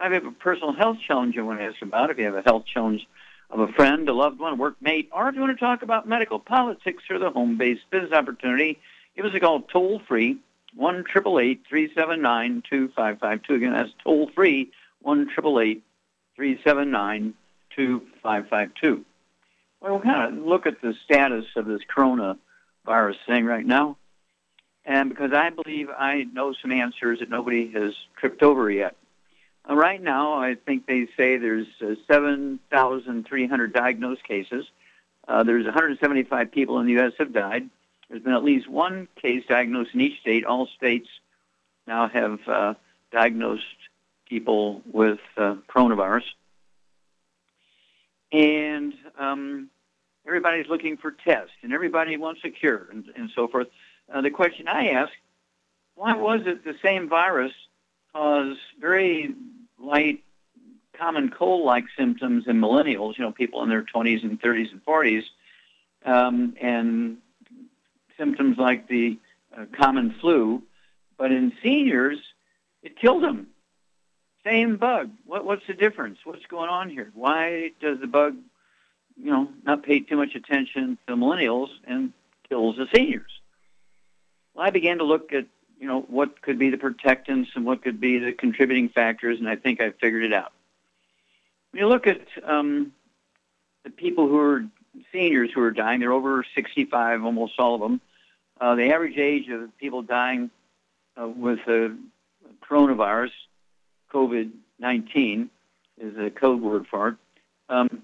I have a personal health challenge I want to ask about. If you have a health challenge of a friend, a loved one, a workmate, or if you want to talk about medical politics or the home-based business opportunity, give us a call toll-free, 1 379 2552 Again, that's toll-free, 1 379 2552. Well, we'll kind of look at the status of this coronavirus thing right now. And because I believe I know some answers that nobody has tripped over yet. Uh, right now, I think they say there's uh, 7,300 diagnosed cases. Uh, there's 175 people in the U.S. have died. There's been at least one case diagnosed in each state. All states now have uh, diagnosed people with coronavirus and um, everybody's looking for tests, and everybody wants a cure, and, and so forth. The question I ask, why was it the same virus caused very light common cold-like symptoms in millennials, you know, people in their 20s and 30s and 40s, um, and symptoms like the uh, common flu, but in seniors, it killed them same bug. What, what's the difference? What's going on here? Why does the bug, you know, not pay too much attention to millennials and kills the seniors? Well, I began to look at, you know, what could be the protectants and what could be the contributing factors, and I think I figured it out. When you look at um, the people who are seniors who are dying, they're over 65, almost all of them. Uh, the average age of people dying uh, with the coronavirus COVID-19 is a code word for it, um,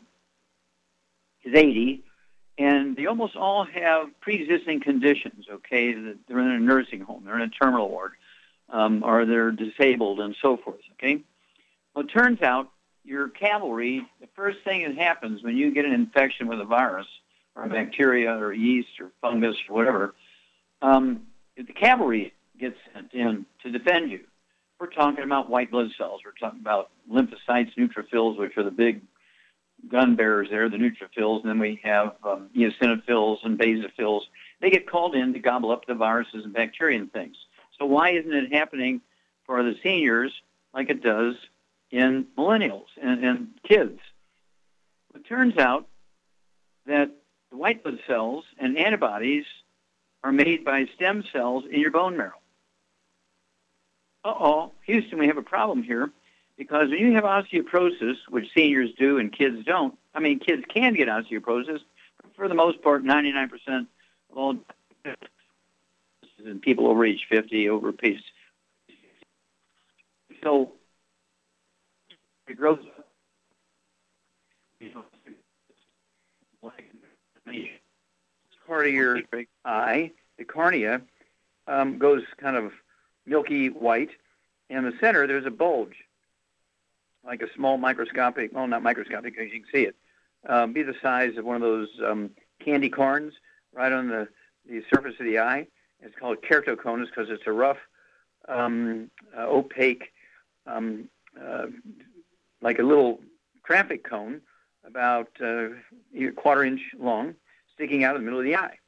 is 80, and they almost all have pre-existing conditions, okay? They're in a nursing home, they're in a terminal ward, um, or they're disabled and so forth, okay? Well, it turns out your cavalry, the first thing that happens when you get an infection with a virus or a bacteria or yeast or fungus or whatever, um, the cavalry gets sent in to defend you we're talking about white blood cells. We're talking about lymphocytes, neutrophils, which are the big gun bearers there, the neutrophils, and then we have um, eosinophils and basophils. They get called in to gobble up the viruses and bacteria and things. So why isn't it happening for the seniors like it does in millennials and, and kids? It turns out that the white blood cells and antibodies are made by stem cells in your bone marrow uh-oh, Houston, we have a problem here because when you have osteoporosis, which seniors do and kids don't, I mean, kids can get osteoporosis. But for the most part, 99% of all and people over age 50, over age so it grows part of your eye, the cornea, um, goes kind of milky white. In the center, there's a bulge, like a small microscopic, well, not microscopic because you can see it, um, be the size of one of those um, candy corns right on the, the surface of the eye. It's called keratoconus because it's a rough, um, uh, opaque, um, uh, like a little traffic cone about uh, a quarter inch long, sticking out of the middle of the eye.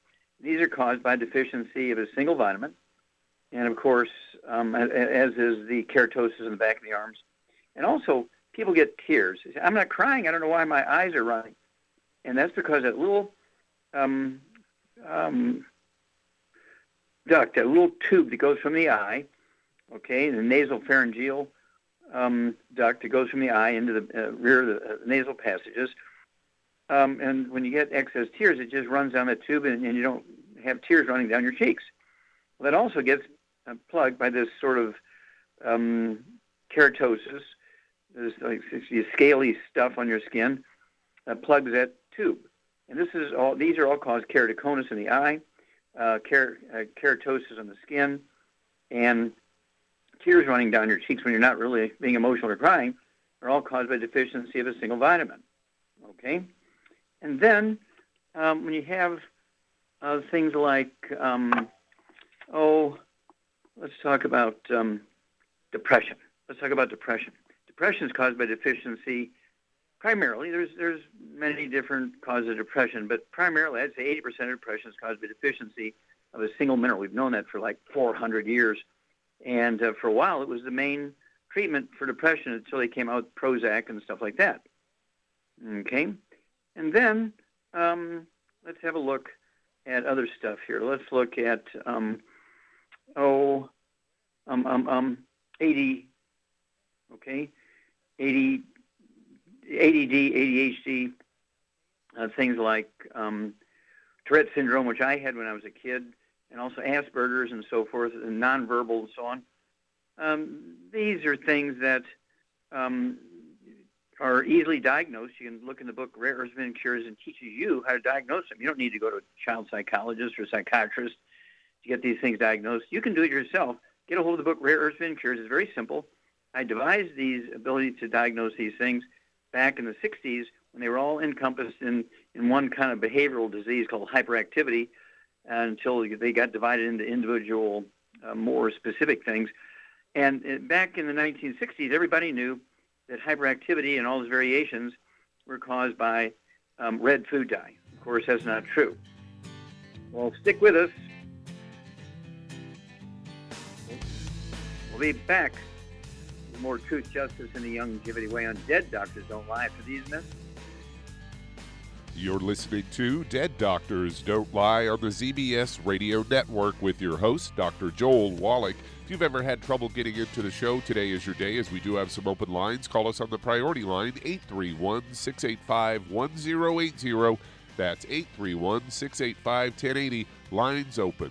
These are caused by deficiency of a single vitamin, and of course, um, as is the keratosis in the back of the arms. And also, people get tears. Say, I'm not crying. I don't know why my eyes are running. And that's because that little um, um, duct, that little tube that goes from the eye Okay, the nasal pharyngeal um, duct that goes from the eye into the uh, rear of the uh, nasal passages. Um, and when you get excess tears, it just runs down the tube, and, and you don't have tears running down your cheeks. Well, that also gets uh, plugged by this sort of um, keratosis, this like the scaly stuff on your skin, that plugs that tube. And this is all; these are all caused keratoconus in the eye, uh, uh, keratosis on the skin, and tears running down your cheeks when you're not really being emotional or crying are all caused by deficiency of a single vitamin. Okay, and then um, when you have uh, things like um, oh, let's talk about um, depression. Let's talk about depression. Depression is caused by deficiency. Primarily, there's there's many different causes of depression, but primarily, I'd say 80% of depression is caused by deficiency of a single mineral. We've known that for like 400 years, and uh, for a while, it was the main treatment for depression until they came out with Prozac and stuff like that. Okay, and then um, let's have a look at other stuff here. Let's look at um, oh um um um AD okay AD ADD ADHD uh, things like um, Tourette syndrome, which I had when I was a kid, and also Asperger's and so forth, and nonverbal and so on. Um, these are things that um, are easily diagnosed. You can look in the book Rare Earths and Cures and teaches you how to diagnose them. You don't need to go to a child psychologist or psychiatrist to get these things diagnosed. You can do it yourself. Get a hold of the book Rare Earths and Cures. It's very simple. I devised these ability to diagnose these things back in the 60s when they were all encompassed in, in one kind of behavioral disease called hyperactivity until they got divided into individual, uh, more specific things. And uh, back in the 1960s, everybody knew that hyperactivity and all its variations were caused by um, red food dye. Of course, that's not true. Well, stick with us. We'll be back more truth, justice, and the longevity way on Dead Doctors Don't Lie for these myths. You're listening to Dead Doctors Don't Lie on the ZBS Radio Network with your host, Dr. Joel Wallach. If you've ever had trouble getting into the show, today is your day as we do have some open lines. Call us on the priority line, 831 685 1080. That's 831 685 1080. Lines open.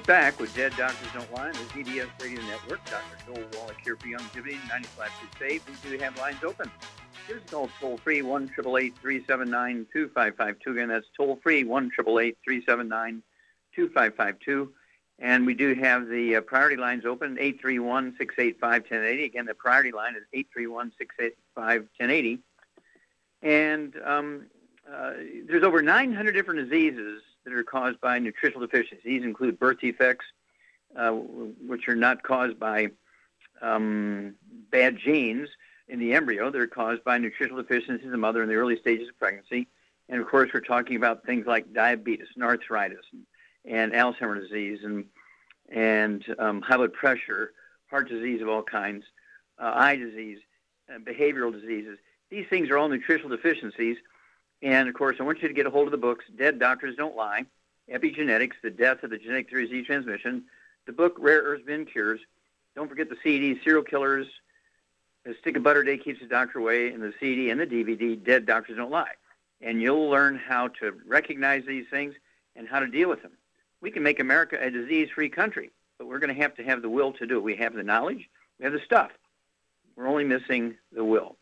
Back with Dead Doctors Don't Lie on the ZBS Radio Network. Dr. Joel Wallach here for Youngevity 95 to Save. We do have lines open. Give us a call toll free 1 379 2552. Again, that's toll free 1 379 2552. And we do have the uh, priority lines open 831 685 1080. Again, the priority line is 831 685 1080. And um, uh, there's over 900 different diseases that are caused by nutritional deficiencies. These include birth defects, uh, which are not caused by um, bad genes in the embryo. They're caused by nutritional deficiencies in the mother in the early stages of pregnancy. And of course, we're talking about things like diabetes and arthritis and, and Alzheimer's disease and and um, high blood pressure, heart disease of all kinds, uh, eye disease, uh, behavioral diseases. These things are all nutritional deficiencies and of course, I want you to get a hold of the books Dead Doctors Don't Lie, Epigenetics, The Death of the Genetic Disease Transmission, the book Rare Earths Forbidden Cures. Don't forget the CD, Cereal Killers, A Stick of Butter Day Keeps the Doctor Away, and the CD and the DVD, Dead Doctors Don't Lie. And you'll learn how to recognize these things and how to deal with them. We can make America a disease-free country, but we're going to have to have the will to do it. We have the knowledge, we have the stuff. We're only missing the will.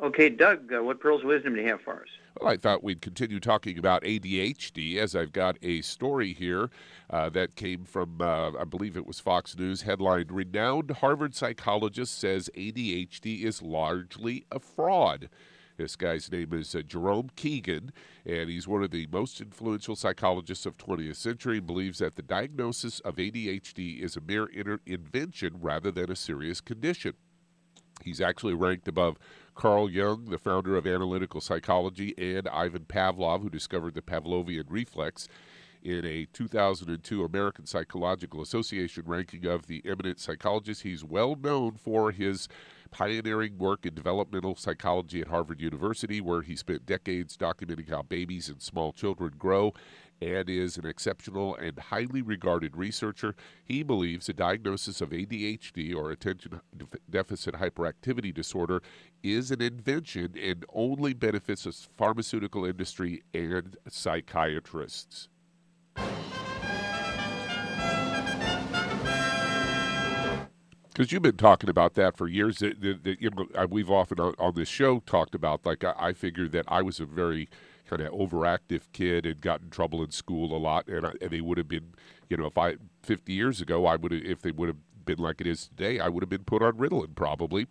Okay, Doug, uh, what pearls of wisdom do you have for us? Well, I thought we'd continue talking about ADHD as I've got a story here uh, that came from, uh, I believe it was Fox News, headlined Renowned Harvard psychologist says ADHD is largely a fraud. This guy's name is uh, Jerome Kagan, and he's one of the most influential psychologists of 20th century. Believes that the diagnosis of ADHD is a mere invention rather than a serious condition. He's actually ranked above Carl Jung, the founder of analytical psychology, and Ivan Pavlov, who discovered the Pavlovian reflex in a 2002 American Psychological Association ranking of the eminent psychologists. He's well known for his pioneering work in developmental psychology at Harvard University, where he spent decades documenting how babies and small children grow and is an exceptional and highly regarded researcher. He believes a diagnosis of ADHD or attention deficit hyperactivity disorder is an invention and only benefits the pharmaceutical industry and psychiatrists. Because you've been talking about that for years. That, that, that, you know, we've often on, on, this show talked about. Like I, I figured that I was a very kind of overactive kid and got in trouble in school a lot, and, I, and they would have been, you know, if I 50 years ago, I would have, if they would have been like it is today, I would have been put on Ritalin probably.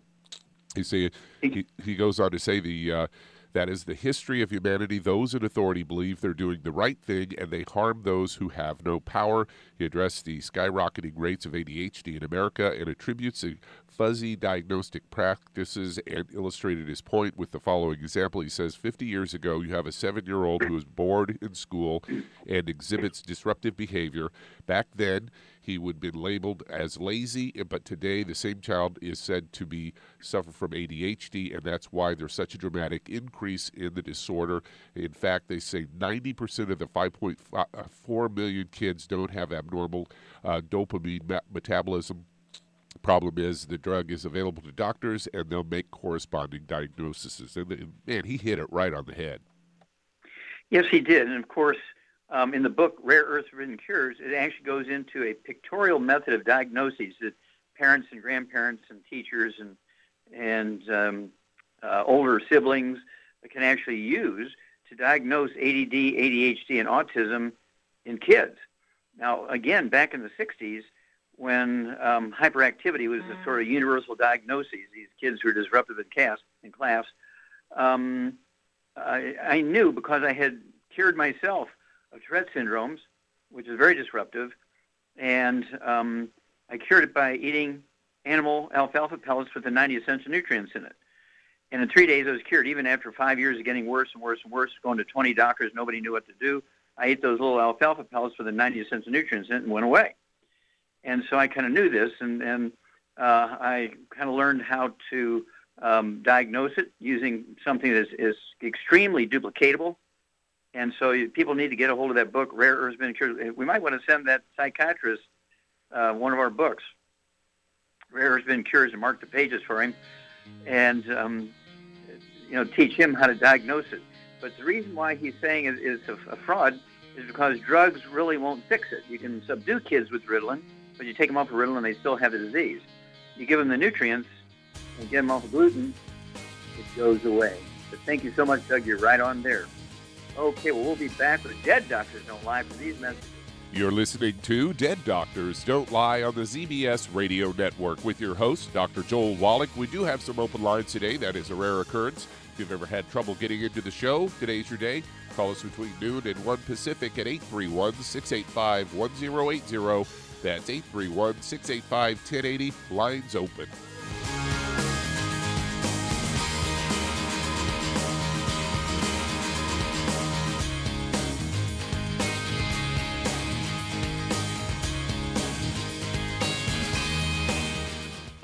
He say he, he goes on to say the uh, that is the history of humanity. Those in authority believe they're doing the right thing and they harm those who have no power. He addressed the skyrocketing rates of ADHD in America and attributes the fuzzy diagnostic practices and illustrated his point with the following example. He says 50 years ago, you have a seven year old who is bored in school and exhibits disruptive behavior. Back then, he would be labeled as lazy, but today the same child is said to be suffer from ADHD, and that's why there's such a dramatic increase in the disorder. In fact, they say 90% of the 5.4 million kids don't have abnormal uh, dopamine metabolism problem is the drug is available to doctors and they'll make corresponding diagnoses. And man, he hit it right on the head. Yes, he did. And of course, um, in the book Rare Earth Forbidden Cures, it actually goes into a pictorial method of diagnoses that parents and grandparents and teachers and and um, uh, older siblings can actually use to diagnose ADD, ADHD, and autism in kids. Now, again, back in the 60s, when um, hyperactivity was the sort of universal diagnosis, these kids who are disruptive in class, in class um, I, I knew because I had cured myself of Tourette syndromes, which is very disruptive, and um, I cured it by eating animal alfalfa pellets with the 90 essential nutrients in it. And in three days, I was cured. Even after five years of getting worse and worse and worse, going to 20 doctors, nobody knew what to do. I ate those little alfalfa pellets with the 90 essential nutrients in it and went away. And so I kind of knew this, and, and uh, I kind of learned how to um, diagnose it using something that is, is extremely duplicatable and so people need to get a hold of that book, Rare Earths Forbidden Cures. We might want to send that psychiatrist uh, one of our books, Rare Earths Forbidden Cures, and mark the pages for him, and um, you know teach him how to diagnose it. But the reason why he's saying it is a, a fraud is because drugs really won't fix it. You can subdue kids with Ritalin, but you take them off of Ritalin, they still have the disease. You give them the nutrients and get them off of gluten, it goes away. But thank you so much, Doug. You're right on there. Okay, well, we'll be back with Dead Doctors Don't Lie for these messages. You're listening to Dead Doctors Don't Lie on the ZBS Radio Network with your host, Dr. Joel Wallach. We do have some open lines today. That is a rare occurrence. If you've ever had trouble getting into the show, today's your day. Call us between noon and 1 Pacific at 831 685 1080. That's 831 685 1080. Lines open.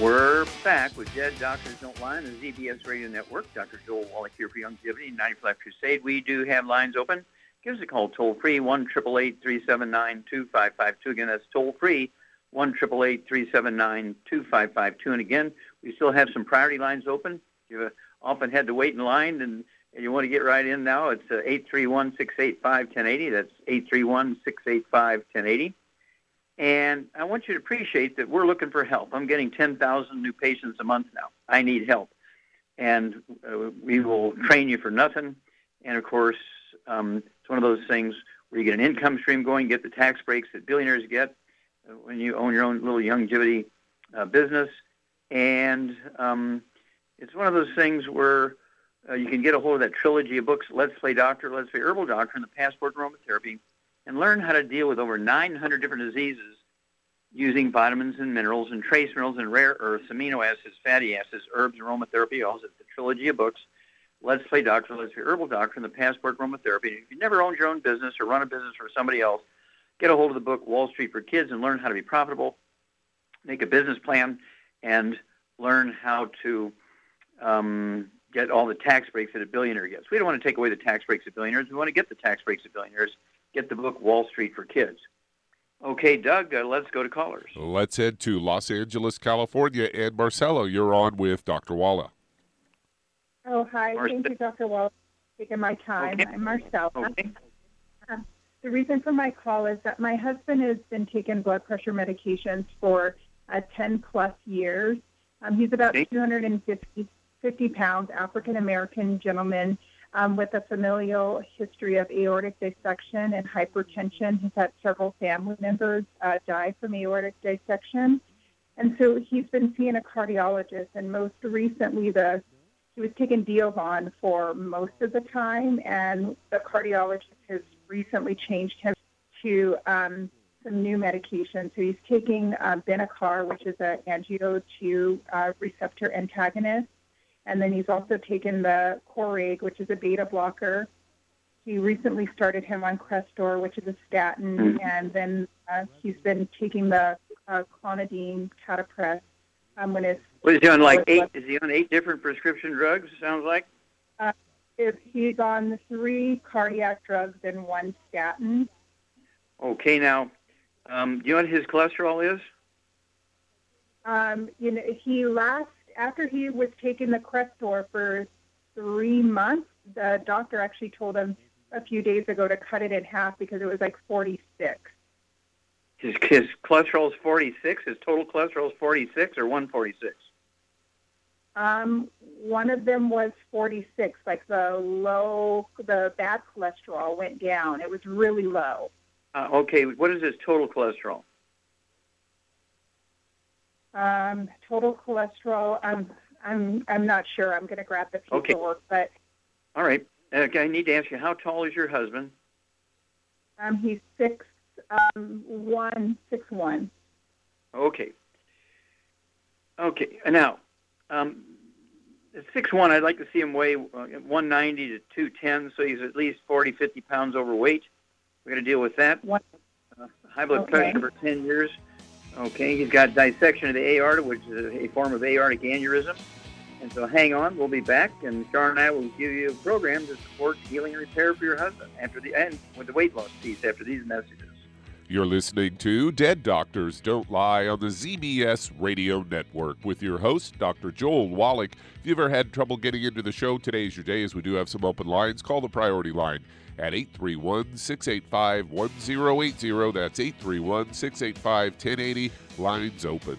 We're back with Dead Doctors Don't Lie on the ZBS Radio Network. Dr. Joel Wallach here for Youngevity, 95 Crusade. We do have lines open. Give us a call toll free, 1 379 2552. Again, that's toll free, 1 379 2552. And again, we still have some priority lines open. You've often had to wait in line and, and you want to get right in now. It's uh, 831 685 1080. That's 831 685 1080. And I want you to appreciate that we're looking for help. I'm getting 10,000 new patients a month now. I need help. And uh, we will train you for nothing. And of course, um, it's one of those things where you get an income stream going, get the tax breaks that billionaires get uh, when you own your own little Youngevity uh, business. And um, it's one of those things where uh, you can get a hold of that trilogy of books, Let's Play Doctor, Let's Play Herbal Doctor, and the Passport Aromatherapy and learn how to deal with over 900 different diseases using vitamins and minerals and trace minerals and rare earths, amino acids, fatty acids, herbs, aromatherapy. Also, the trilogy of books. Let's Play Doctor, Let's Be Herbal Doctor, and the Passport Aromatherapy. If you've never owned your own business or run a business for somebody else, get a hold of the book Wall Street for Kids and learn how to be profitable, make a business plan, and learn how to um, get all the tax breaks that a billionaire gets. We don't want to take away the tax breaks of billionaires. We want to get the tax breaks of billionaires. Get the book Wall Street for Kids. Okay, Doug, uh, let's go to callers. Let's head to Los Angeles, California. And Marcelo, you're on with Dr. Walla. Oh, hi. Thank you, Dr. Walla, for taking my time. Okay. I'm Marcella. Okay. The reason for my call is that my husband has been taking blood pressure medications for uh, 10 plus years. Um, he's about Okay. 250 50 pounds, African American gentleman um, with a familial history of aortic dissection and hypertension. He's had several family members uh, die from aortic dissection. And so he's been seeing a cardiologist, and most recently, the he was taking Diovan for most of the time, and the cardiologist has recently changed him to um, some new medication. So he's taking uh, Benicar, which is an angio-2 uh, receptor antagonist, and then he's also taken the Coreg, which is a beta blocker. He recently started him on Crestor, which is a statin, Mhm. and then uh, he's been taking the uh, clonidine Catapres um, when his What is he on? Like eight? Is he on eight different prescription drugs? Sounds like. if he's on three cardiac drugs and one statin. Okay, now, um, do you know what his cholesterol is? Um, you know, he last after he was taking the Crestor for three months, the doctor actually told him a few days ago to cut it in half because it was like 46. His his cholesterol is 46. His total cholesterol is 46 or 146. Um, one of them was 46, like the low, the bad cholesterol went down. It was really low. Uh, okay, what is his total cholesterol? Um, total cholesterol, I'm, I'm, I'm not sure. I'm going to grab the Okay. paperwork, but All right. Okay, I need to ask you, how tall is your husband? um, he's six, um, one, six one. Okay. Okay. Now, um, at six one, I'd like to see him weigh uh, 190 to 210, so he's at least 40, 50 pounds overweight. We're going to deal with that. One- Uh, high blood Okay. pressure for 10 years. Okay. He's got dissection of the aorta, which is a form of aortic aneurysm. And so hang on, we'll be back, and Char and I will give you a program to support healing and repair for your husband after the end with the weight loss piece after these messages. You're listening to Dead Doctors Don't Lie on the ZBS Radio Network with your host, Dr. Joel Wallach. If you've ever had trouble getting into the show, today's your day as we do have some open lines. Call the priority line at 831 685 1080. That's 831 685 1080. Lines open.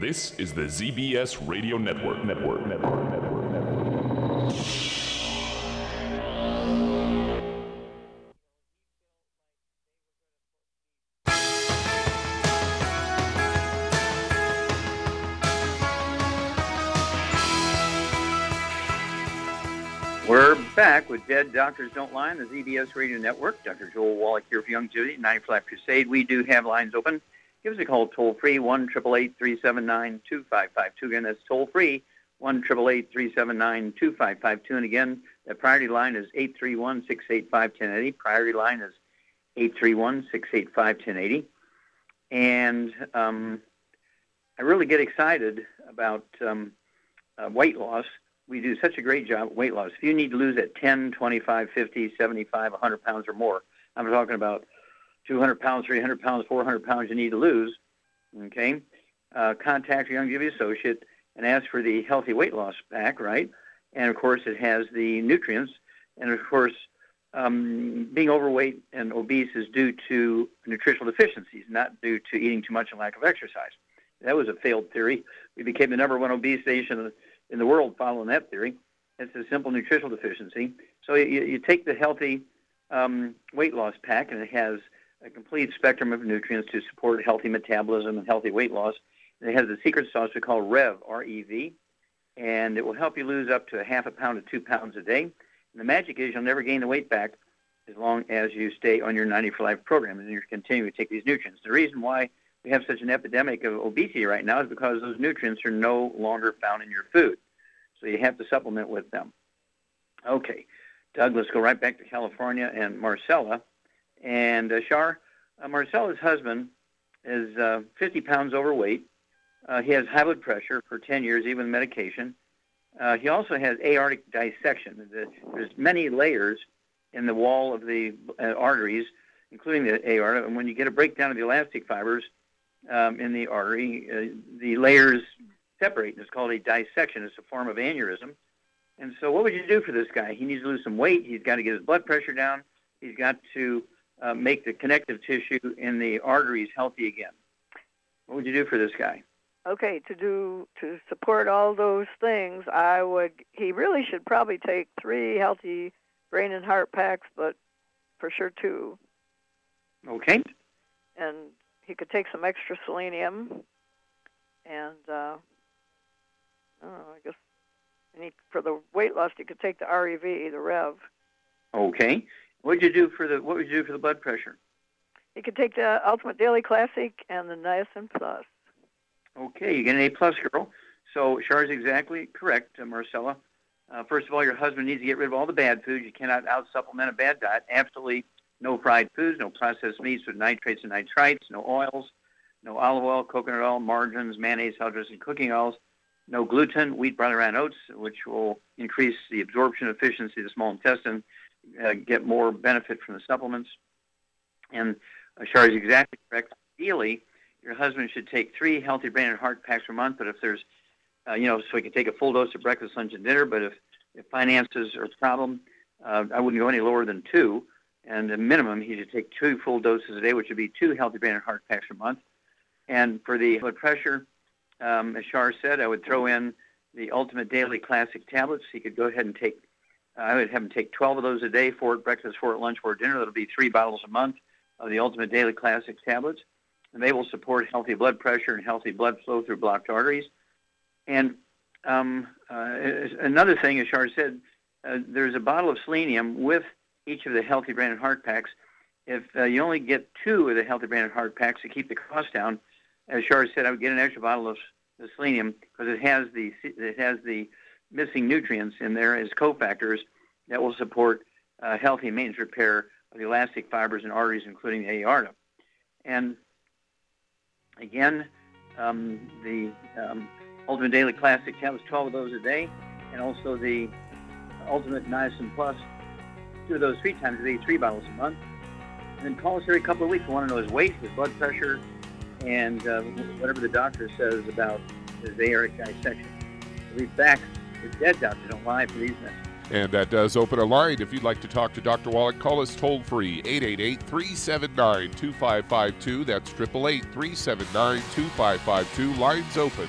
This is the ZBS Radio Network. Network. Network. Network. Network. We're back with Dead Doctors Don't Lie on the ZBS Radio Network. Dr. Joel Wallach here for Youngevity, 9 Flat Crusade. We do have lines open. Give us a call toll free, 1 379 2552. Again, that's toll free, 1 379 2552. And again, the priority line is 831 685 1080. Priority line is 831 685 1080. And um, I really get excited about um, uh, weight loss. We do such a great job at weight loss. If you need to lose at 10, 25, 50, 75, 100 pounds or more, I'm talking about 200 pounds, 300 pounds, 400 pounds you need to lose, okay, uh, contact your Youngevity associate and ask for the healthy weight loss pack, right? And of course, it has the nutrients. And of course, um, being overweight and obese is due to nutritional deficiencies, not due to eating too much and lack of exercise. That was a failed theory. We became the number one obese nation in the world following that theory. It's a simple nutritional deficiency. So you, you take the healthy um, weight loss pack, and it has a complete spectrum of nutrients to support healthy metabolism and healthy weight loss. And it has a secret sauce we call REV, R-E-V, and it will help you lose up to a half a pound to two pounds a day. And the magic is you'll never gain the weight back as long as you stay on your 90 for Life program and you're continuing to take these nutrients. The reason why we have such an epidemic of obesity right now is because those nutrients are no longer found in your food. So you have to supplement with them. Okay, Doug, let's go right back to California and Marcella. And uh, Shar, uh, Marcella's husband is uh, 50 pounds overweight. Uh, he has high blood pressure for 10 years, even medication. Uh, he also has aortic dissection. There's many layers in the wall of the uh, arteries, including the aorta. And when you get a breakdown of the elastic fibers um, in the artery, uh, the layers separate. and It's called a dissection. It's a form of aneurysm. And so, what would you do for this guy? He needs to lose some weight. He's got to get his blood pressure down. He's got to uh, make the connective tissue in the arteries healthy again. What would you do for this guy? Okay, to do to support all those things, I would. He really should probably take three healthy brain and heart packs, but for sure two. Okay. And he could take some extra selenium, and uh, I, don't know, I guess, and he, for the weight loss, he could take the REV, the Rev. Okay. What would you do for the What would you do for the blood pressure? You could take the Ultimate Daily Classic and the Niacin Plus. Okay, you get an A plus, girl. So Char is exactly correct, uh, Marcella. Uh, first of all, your husband needs to get rid of all the bad foods. You cannot out supplement a bad diet. Absolutely no fried foods, no processed meats with nitrates and nitrites, no oils, no olive oil, coconut oil, margarines, mayonnaise, hydrogen, cooking oils. no gluten, wheat, barley, rye, and oats, which will increase the absorption efficiency of the small intestine, uh, get more benefit from the supplements. And uh, Shar is exactly correct. Ideally, your husband should take three healthy brain and heart packs per month. But if there's, uh, you know, so he can take a full dose of breakfast, lunch, and dinner. But if, if finances are a problem, uh, I wouldn't go any lower than two. And the minimum, he should take two full doses a day, which would be two healthy brain and heart packs per month. And for the blood pressure, um, as Shar said, I would throw in the Ultimate Daily Classic tablets. He could go ahead and take, uh, I would have him take 12 of those a day, four at breakfast, four at lunch, four at dinner. That'll be three bottles a month of the Ultimate Daily Classic tablets. And they will support healthy blood pressure and healthy blood flow through blocked arteries. And um, uh, another thing, as Shar said, uh, there's a bottle of selenium with each of the Healthy Brain and Heart packs. If uh, you only get two of the Healthy Brain and Heart packs to keep the cost down, as Shar said, I would get an extra bottle of the selenium because it has the it has the missing nutrients in there as cofactors that will support uh, healthy maintenance repair of the elastic fibers and arteries, including the aorta. And again, um, the um, Ultimate Daily Classic tablets, 12 of those a day, and also the Ultimate Niacin Plus, two of those three times a day, three bottles a month. And then call us every couple of weeks. We want to know his weight, his blood pressure, and uh, whatever the doctor says about his aortic dissection. We'll be back Dead Don't Lie these. And that does open a line. If you'd like to talk to Dr. Wallach, call us toll free 888 379 2552. That's 888 379 2552. Lines open.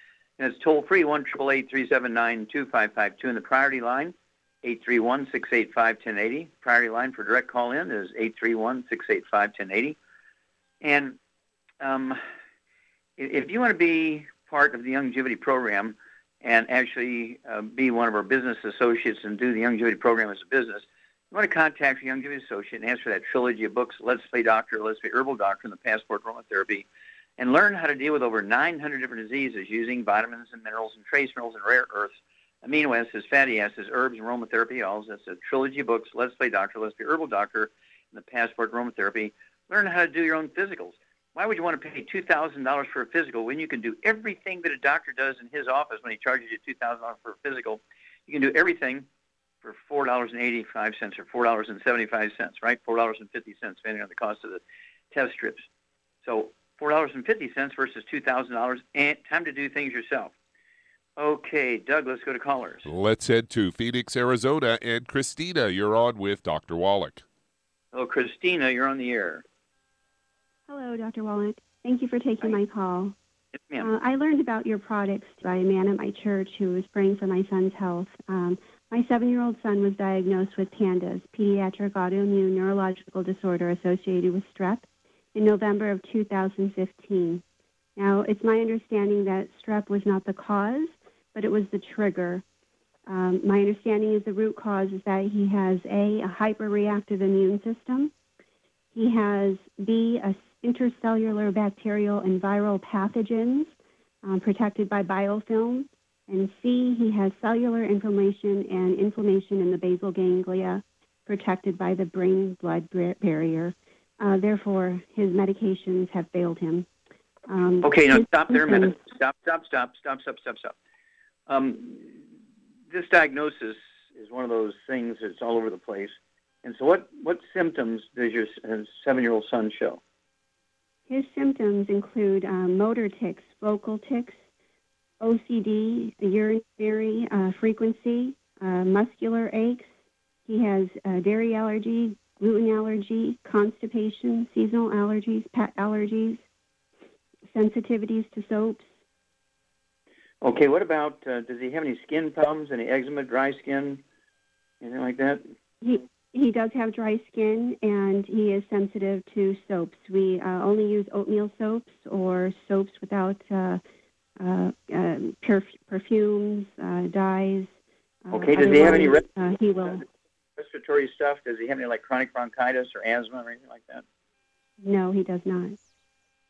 And it's toll free, 1 379 2552. And the priority line, 831 685 1080. Priority line for direct call in is 831 685 1080. And um, if you want to be part of the Youngevity program and actually uh, be one of our business associates and do the Youngevity program as a business, you want to contact your Youngevity associate and ask for that trilogy of books, Let's Play Doctor, Let's Play Herbal Doctor, and the Passport Aromatherapy, and learn how to deal with over 900 different diseases using vitamins and minerals and trace minerals and rare earths, amino acids, fatty acids, herbs, and aromatherapy oils. That's a trilogy of books, Let's Play Doctor, Let's Be Herbal Doctor, and the Passport Aromatherapy. Learn how to do your own physicals. why would you want to pay $2,000 for a physical when you can do everything that a doctor does in his office when he charges you $2,000 for a physical? You can do everything for $4.85 or $4.75, right? $4.50 depending on the cost of the test strips. So $4.50 versus $2,000 and time to do things yourself. Okay, Doug, let's go to callers. Let's head to Phoenix, Arizona. And Christina, you're on with Dr. Wallach. Hello, Christina, you're on the air. Hello, Dr. Wallach. Thank you for taking Hi. my call. Yes, ma'am. Uh, I learned about your products by a man at my church who was praying for my son's health. Um, my seven-year-old son was diagnosed with PANDAS, pediatric autoimmune neurological disorder associated with strep, in November of 2015. Now, it's my understanding that strep was not the cause, but it was the trigger. Um, my understanding is the root cause is that he has A, a hyperreactive immune system. He has B, a intercellular bacterial and viral pathogens um, protected by biofilm. And C, he has cellular inflammation and inflammation in the basal ganglia protected by the brain blood barrier. Uh, therefore, his medications have failed him. Um, Okay, now stop there a minute. Stop, stop, stop, stop, stop, stop, stop. Um, this diagnosis is one of those things that's all over the place. And so, what, what symptoms does your seven-year-old son show? His symptoms include um, motor tics, vocal tics, OCD, urinary uh, frequency, uh, muscular aches. He has uh, dairy allergy, gluten allergy, constipation, seasonal allergies, pet allergies, sensitivities to soaps. Okay, what about uh, does he have any skin problems, any eczema, dry skin, anything like that? He he does have dry skin and he is sensitive to soaps. We uh, only use oatmeal soaps or soaps without uh, uh, um, perf- perfumes, uh, dyes. Uh, Okay, does he have any otherwise, uh, he will. Respiratory stuff? Does he have any like chronic bronchitis or asthma or anything like that? No, he does not.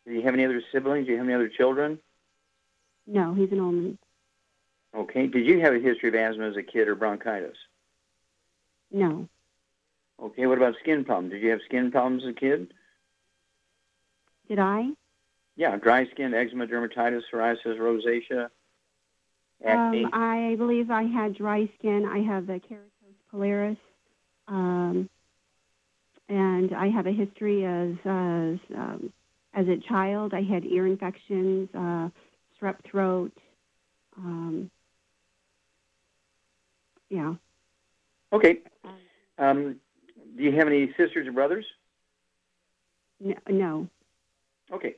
Do you have any other siblings? Do you have any other children? No, he's an only. Okay. Did you have a history of asthma as a kid or bronchitis? No, Okay. What about skin problems? Did you have skin problems as a kid? did I? Yeah, dry skin, eczema, dermatitis, psoriasis, rosacea, acne. Um, I believe I had dry skin. I have the keratosis pilaris, um, and I have a history as as, um, as a child. I had ear infections, uh, strep throat. Um, yeah, okay. Um, do you have any sisters or brothers? no, no. Okay.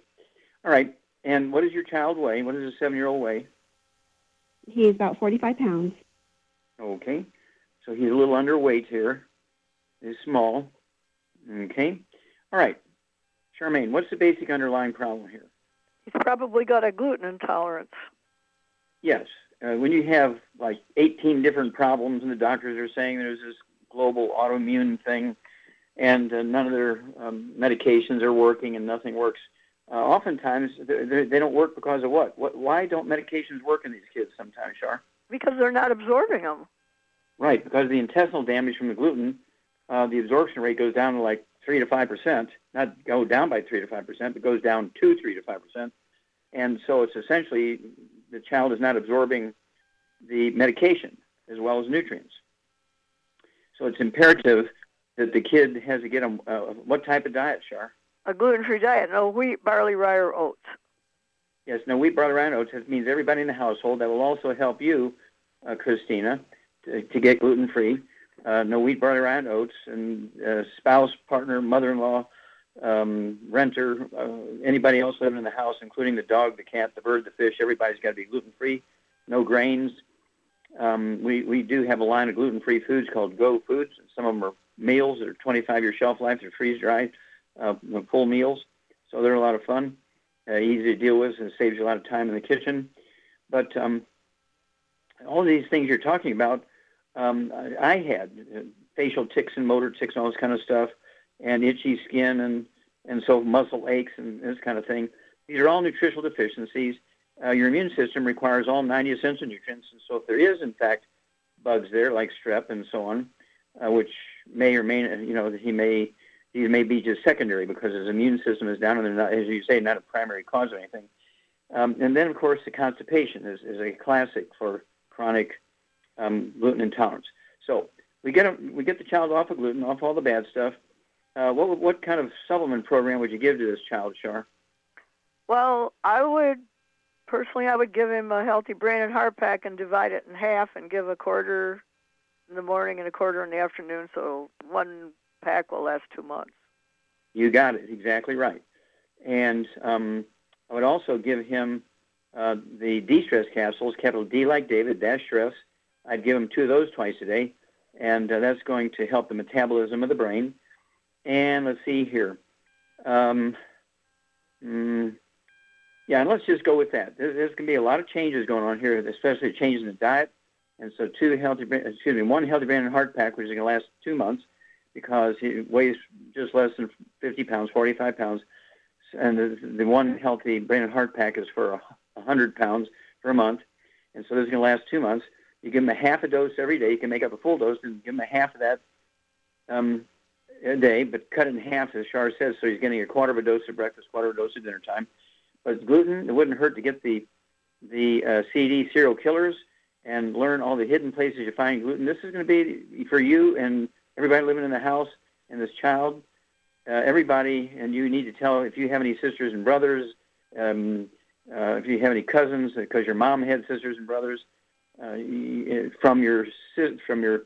All right. And what does your child weigh? What does a seven-year-old weigh? He's about forty-five pounds. Okay. So he's a little underweight here. He's small. Okay. All right. Charmaine, what's the basic underlying problem here? He's probably got a gluten intolerance. Yes. Uh, when you have like 18 different problems and the doctors are saying there's this global autoimmune thing and uh, none of their um, medications are working and nothing works, uh, oftentimes they, they they don't work because of what? what? Why don't medications work in these kids sometimes, Char? Because they're not absorbing them. Right, because of the intestinal damage from the gluten, uh, the absorption rate goes down to like three to five percent. Not go down by three to five percent, but goes down to three to five percent. And so it's essentially the child is not absorbing the medication as well as nutrients. So it's imperative that the kid has to get a uh, what type of diet, Char? A gluten-free diet, no wheat, barley, rye, or oats. Yes, no wheat, barley, rye, and oats. That means everybody in the household. That will also help you, uh, Christina, to, to get gluten free. Uh, no wheat, barley, rye, and oats, and uh, spouse, partner, mother-in-law, um, renter, uh, anybody else living in the house, including the dog, the cat, the bird, the fish. Everybody's got to be gluten free. No grains. Um, we we do have a line of gluten free foods called Go Foods. Some of them are meals that are 25 year shelf life. They're freeze dried, uh, full meals. So they're a lot of fun uh, easy to deal with, and saves you a lot of time in the kitchen. But um, all these things you're talking about, um, I, had uh, facial tics and motor tics and all this kind of stuff, and itchy skin and and so muscle aches and this kind of thing. These are all nutritional deficiencies. Uh, your immune system requires all 90 essential nutrients, and so if there is in fact bugs there like strep and so on, uh, which may or may not, you know, he may these may be just secondary because his immune system is down and they're not, as you say, not a primary cause of anything. Um, and then, of course, the constipation is, is a classic for chronic um, gluten intolerance. So we get a, we get the child off of gluten, off all the bad stuff. Uh, what what kind of supplement program would you give to this child, Char? Well, I would personally, I would give him a healthy brain and heart pack and divide it in half and give a quarter in the morning and a quarter in the afternoon. So one pack will last two months. You got it exactly right. And um, I would also give him uh, the D-stress capsules, capital D like David, dash stress. I'd give him two of those twice a day, and uh, that's going to help the metabolism of the brain. And let's see here. Um, mm, yeah, and let's just go with that. There's, there's going to be a lot of changes going on here, especially changes in the diet. And so, two healthy, excuse me, one healthy brain and heart pack, which is going to last two months, because he weighs just less than 50 pounds, 45 pounds, and the, the one healthy brain and heart pack is for 100 pounds a month, and so this is going to last two months. You give him a half a dose every day. You can make up a full dose and give him a half of that um, a day, but cut it in half, as Shar says, so he's getting a quarter of a dose at breakfast, quarter of a dose at dinner time. But gluten, it wouldn't hurt to get the the uh, CD Cereal Killers and learn all the hidden places you find gluten. This is going to be for you and everybody living in the house and this child. Uh, everybody, and you need to tell if you have any sisters and brothers, um, uh, if you have any cousins, because your mom had sisters and brothers, uh, from your from your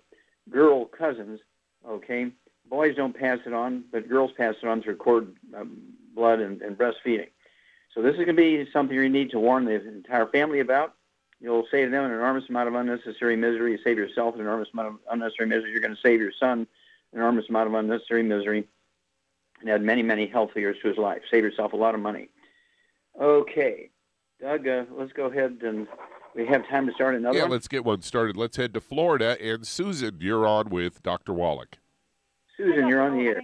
girl cousins. Okay, boys don't pass it on, but girls pass it on through cord um, blood and, and breastfeeding. So this is going to be something you need to warn the entire family about. You'll save them an enormous amount of unnecessary misery. You save yourself an enormous amount of unnecessary misery. You're going to save your son an enormous amount of unnecessary misery and add many, many health years to his life. Save yourself a lot of money. Okay, Doug, uh, let's go ahead and we have time to start another yeah, one. let's get one started. Let's head to Florida. And Susan, you're on with Dr. Wallach. Susan, Hi, you're on the air.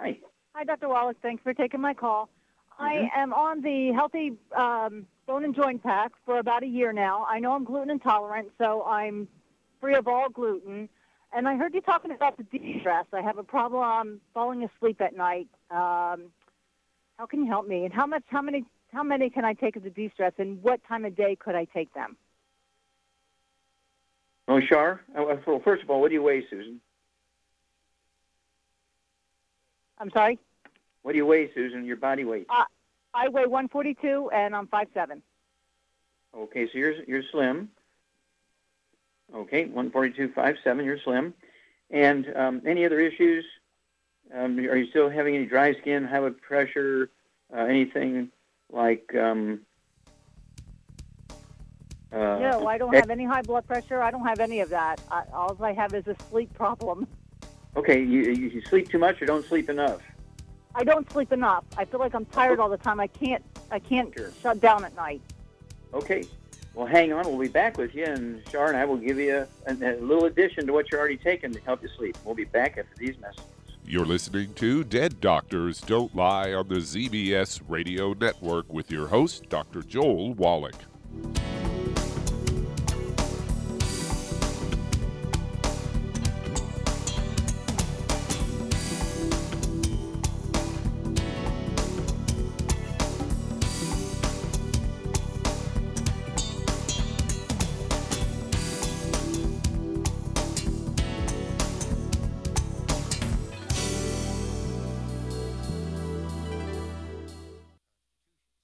Hi. Hi, Dr. Wallace. Thanks for taking my call. I Mm-hmm. am on the healthy um, bone and joint pack for about a year now. I know I'm gluten intolerant, so I'm free of all gluten. And I heard you talking about the D-stress. I have a problem falling asleep at night. Um, how can you help me? And how much? How many? How many can I take of the D-stress? And what time of day could I take them? Oh, Shar, uh, well, first of all, what do you weigh, Susan? I'm sorry. What do you weigh, Susan? Your body weight? Uh, I weigh 142 and I'm 5'7". Okay, so you're you're slim. Okay, 142, 57, you're slim. And um, any other issues? Um, are you still having any dry skin, high blood pressure, uh, anything like? Um, uh, No, I don't have any high blood pressure. I don't have any of that. I, all I have is a sleep problem. Okay, you, you you sleep too much or don't sleep enough? I don't sleep enough. I feel like I'm tired all the time. I can't. I can't shut down at night. Okay. Well, hang on. We'll be back with you, and Shar and I will give you a, a, a little addition to what you're already taking to help you sleep. We'll be back after these messages. You're listening to Dead Doctors Don't Lie on the ZBS Radio Network with your host, Dr. Joel Wallach.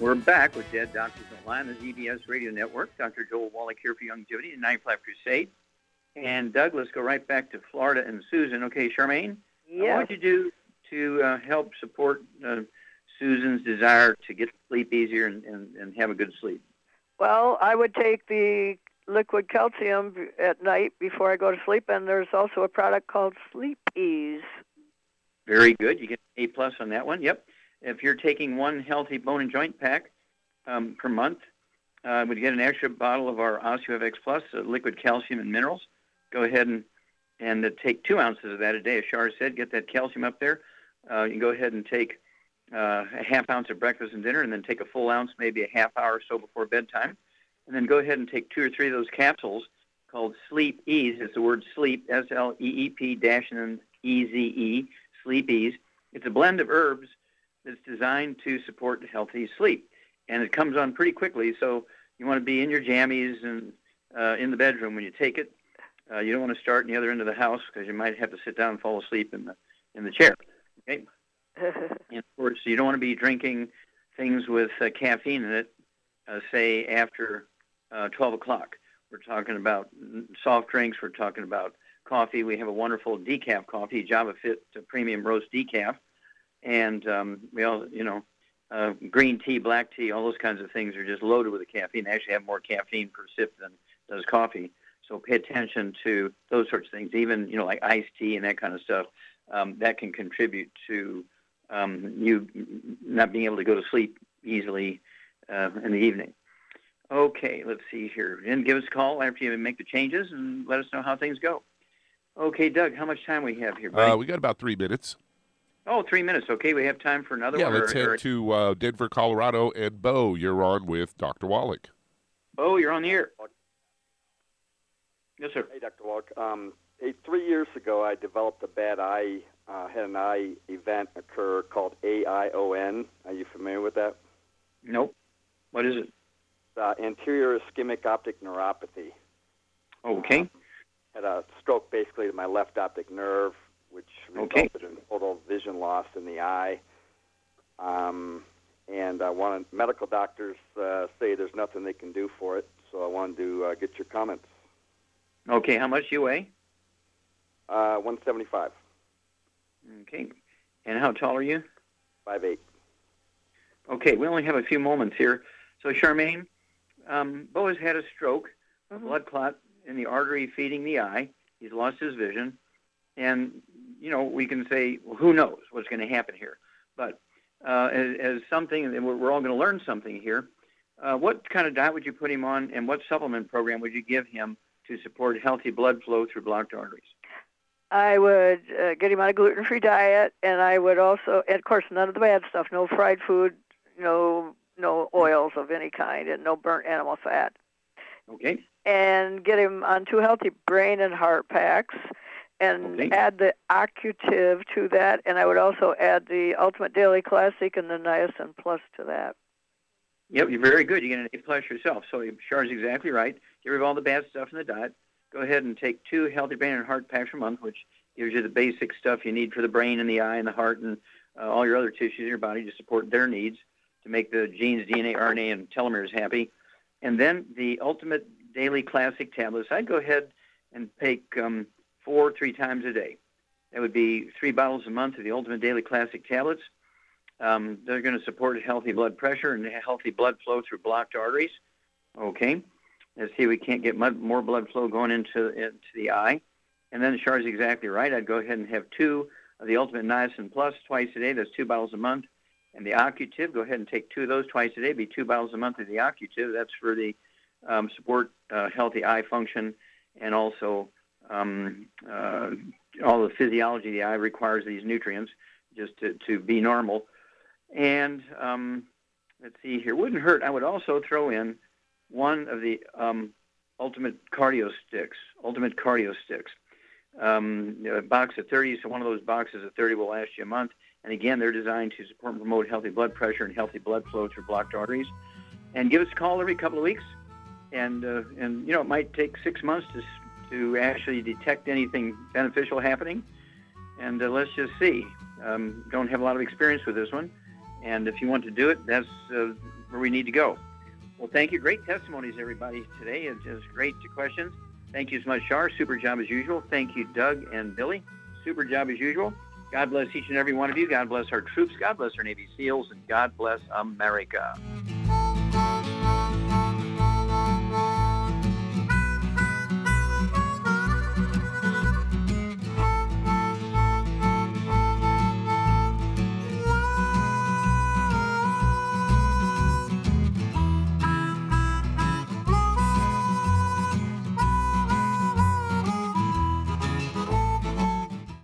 We're back with Dead Doctors Don't Lie on, the ZBS Radio Network. Dr. Joel Wallach here for Youngevity and 95 Crusade. And Doug, let's go right back to Florida and Susan. Okay, Charmaine, Yes. what would you do to uh, help support uh, Susan's desire to get sleep easier and, and, and have a good sleep? Well, I would take the liquid calcium at night before I go to sleep, and there's also a product called Sleep Ease. Very good. You get an A plus on that one. Yep. If you're taking one healthy bone and joint pack um, per month, uh, would get an extra bottle of our OsteoFX Plus, uh, liquid calcium and minerals. Go ahead and and uh, take two ounces of that a day. As Shar said, get that calcium up there. Uh, you can go ahead and take uh, a half ounce of breakfast and dinner, and then take a full ounce, maybe a half hour or so before bedtime, and then go ahead and take two or three of those capsules called Sleep-Eze. It's the word sleep, S L E E P dash and then E Z E, Sleep-Eze. It's a blend of herbs that's designed to support healthy sleep, and it comes on pretty quickly. So you want to be in your jammies and uh, in the bedroom when you take it. Uh, you don't want to start in the other end of the house because you might have to sit down and fall asleep in the in the chair. Okay. And of course, you don't want to be drinking things with uh, caffeine in it, uh, say after uh, 12 o'clock. We're talking about soft drinks. We're talking about coffee. We have a wonderful decaf coffee, Java Fit Premium Roast Decaf, and um, we all, you know, uh, green tea, black tea, all those kinds of things are just loaded with the caffeine. They actually have more caffeine per sip than does coffee. So pay attention to those sorts of things. Even you know, like iced tea and that kind of stuff, um, that can contribute to um, you not being able to go to sleep easily uh, in the evening. Okay, let's see here. And give us a call after you make the changes and let us know how things go. Okay, Doug, how much time we have here? Uh, we got about three minutes. Oh, three minutes. Okay, we have time for another yeah, one. let's or, or- head to uh, Denver, Colorado. And Bo, you're on with Dr. Wallach. Bo, you're on the air. Yes, sir. Hey, Dr. Walk. Um, hey, three years ago, I developed a bad eye, uh, had an eye event occur called AION. Are you familiar with that? Nope. What is it? Uh, anterior ischemic optic neuropathy. Okay. Had a stroke basically to my left optic nerve, which Okay. resulted in total vision loss in the eye. Um, and I wanted medical doctors uh, say there's nothing they can do for it, so I wanted to uh, get your comments. Okay, how much do you weigh? Uh, 175. Okay. And how tall are you? Five eight. Okay, we only have a few moments here. So, Charmaine, um, Bo has had a stroke, a blood clot in the artery feeding the eye. He's lost his vision. And, you know, we can say, well, who knows what's going to happen here? But uh, as, as something, and we're, we're all going to learn something here, uh, what kind of diet would you put him on, and what supplement program would you give him to support healthy blood flow through blocked arteries? I would uh, get him on a gluten-free diet, and I would also, and of course, none of the bad stuff. No fried food, no no oils of any kind, and no burnt animal fat. Okay. And get him on two healthy brain and heart packs, and Okay. add the Occutive to that, and I would also add the Ultimate Daily Classic and the Niacin Plus to that. Yep, you're very good. You get an A plus yourself. So Char's exactly right. Get rid of all the bad stuff in the diet. Go ahead and take two healthy brain and heart packs per month, which gives you the basic stuff you need for the brain and the eye and the heart and uh, all your other tissues in your body to support their needs to make the genes, DNA, RNA, and telomeres happy. And then the ultimate daily classic tablets. I'd go ahead and take um, four, three times a day. That would be three bottles a month of the ultimate daily classic tablets. Um, they're going to support healthy blood pressure and healthy blood flow through blocked arteries. Okay. Let's see, we can't get more blood flow going into into the eye. And then Char's exactly right. I'd go ahead and have two of the Ultimate Niacin Plus twice a day. That's two bottles a month. And the Occutive, go ahead and take two of those twice a day. Be two bottles a month of the Occutive. That's for the um, support uh, healthy eye function and also um, uh, all the physiology of the eye requires these nutrients just to, to be normal. And um, let's see here, wouldn't hurt. I would also throw in one of the um, ultimate cardio sticks, ultimate cardio sticks. Um, a box of 30, so one of those boxes of 30 will last you a month. And again, they're designed to support and promote healthy blood pressure and healthy blood flow through blocked arteries. And give us a call every couple of weeks. And uh, and you know it might take six months to to actually detect anything beneficial happening. And uh, let's just see. Um, don't have a lot of experience with this one. And if you want to do it, that's uh, where we need to go. Well, thank you. Great testimonies, everybody, today. It's just great questions. Thank you so much, Shar. Super job as usual. Thank you, Doug and Billy. Super job as usual. God bless each and every one of you. God bless our troops. God bless our Navy SEALs. And God bless America.